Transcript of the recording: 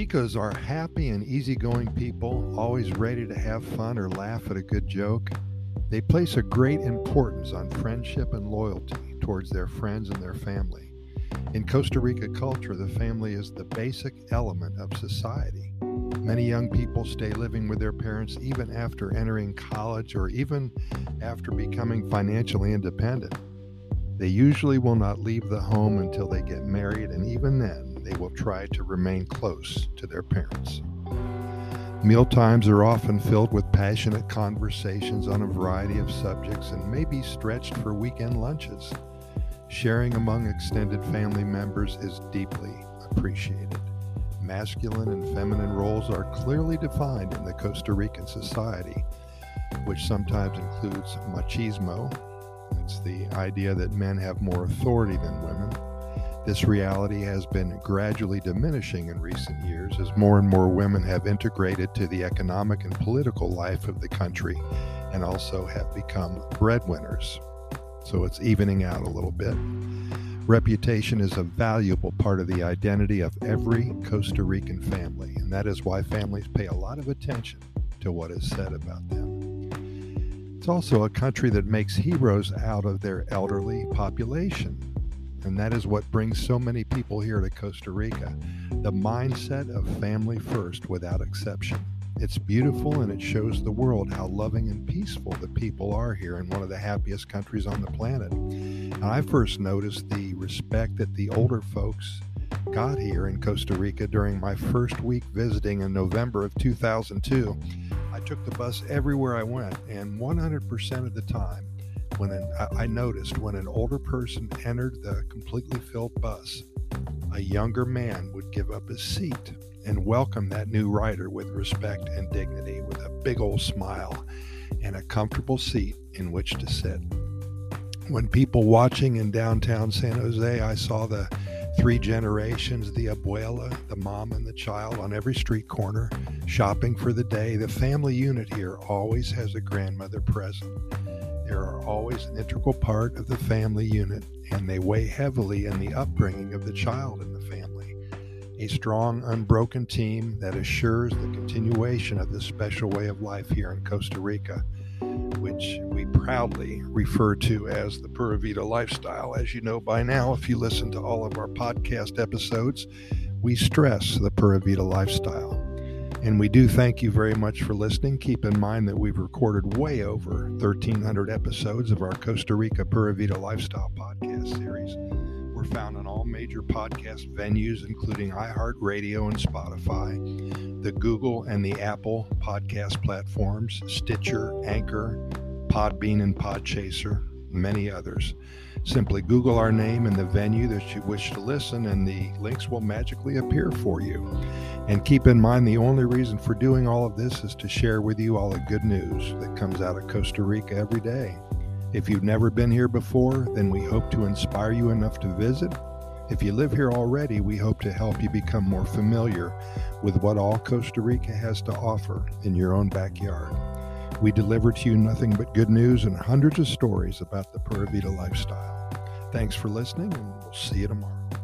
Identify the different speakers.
Speaker 1: Ticos are happy and easygoing people, always ready to have fun or laugh at a good joke. They place a great importance on friendship and loyalty towards their friends and their family. In Costa Rica culture, the family is the basic element of society. Many young people stay living with their parents even after entering college or even after becoming financially independent. They usually will not leave the home until they get married, and even then, they will try to remain close to their parents. Meal times are often filled with passionate conversations on a variety of subjects and may be stretched for weekend lunches. Sharing among extended family members is deeply appreciated. Masculine and feminine roles are clearly defined in the Costa Rican society, which sometimes includes machismo. It's the idea that men have more authority than women this reality has been gradually diminishing in recent years as more and more women have integrated to the economic and political life of the country and also have become breadwinners. So it's evening out a little bit. Reputation is a valuable part of the identity of every Costa Rican family, and that is why families pay a lot of attention to what is said about them. It's also a country that makes heroes out of their elderly population and that is what brings so many people here to Costa Rica the mindset of family first without exception. It's beautiful and it shows the world how loving and peaceful the people are here in one of the happiest countries on the planet. And I first noticed the respect that the older folks got here in Costa Rica during my first week visiting in November of 2002. I took the bus everywhere I went, and 100% of the time, when an, I noticed when an older person entered the completely filled bus, a younger man would give up his seat and welcome that new rider with respect and dignity, with a big old smile and a comfortable seat in which to sit. When people watching in downtown San Jose, I saw the three generations the abuela, the mom, and the child on every street corner shopping for the day. The family unit here always has a grandmother present They are always an integral part of the family unit, and they weigh heavily in the upbringing of the child in the family. A strong, unbroken team that assures the continuation of this special way of life here in Costa Rica, which we proudly refer to as the Pura Vida lifestyle. As you know by now, if you listen to all of our podcast episodes, we stress the Pura Vida lifestyle. And we do thank you very much for listening. Keep in mind that we've recorded way over 1,300 episodes of our Costa Rica Pura Vida Lifestyle podcast series. We're found on all major podcast venues, including iHeartRadio and Spotify, the Google and the Apple podcast platforms, Stitcher, Anchor, Podbean, and Podchaser, many others. Simply Google our name and the venue that you wish to listen, and the links will magically appear for you. And keep in mind, the only reason for doing all of this is to share with you all the good news that comes out of Costa Rica every day. If you've never been here before, then we hope to inspire you enough to visit. If you live here already, we hope to help you become more familiar with what all Costa Rica has to offer in your own backyard. We deliver to you nothing but good news and hundreds of stories about the Pura Vida lifestyle. Thanks for listening, and we'll see you tomorrow.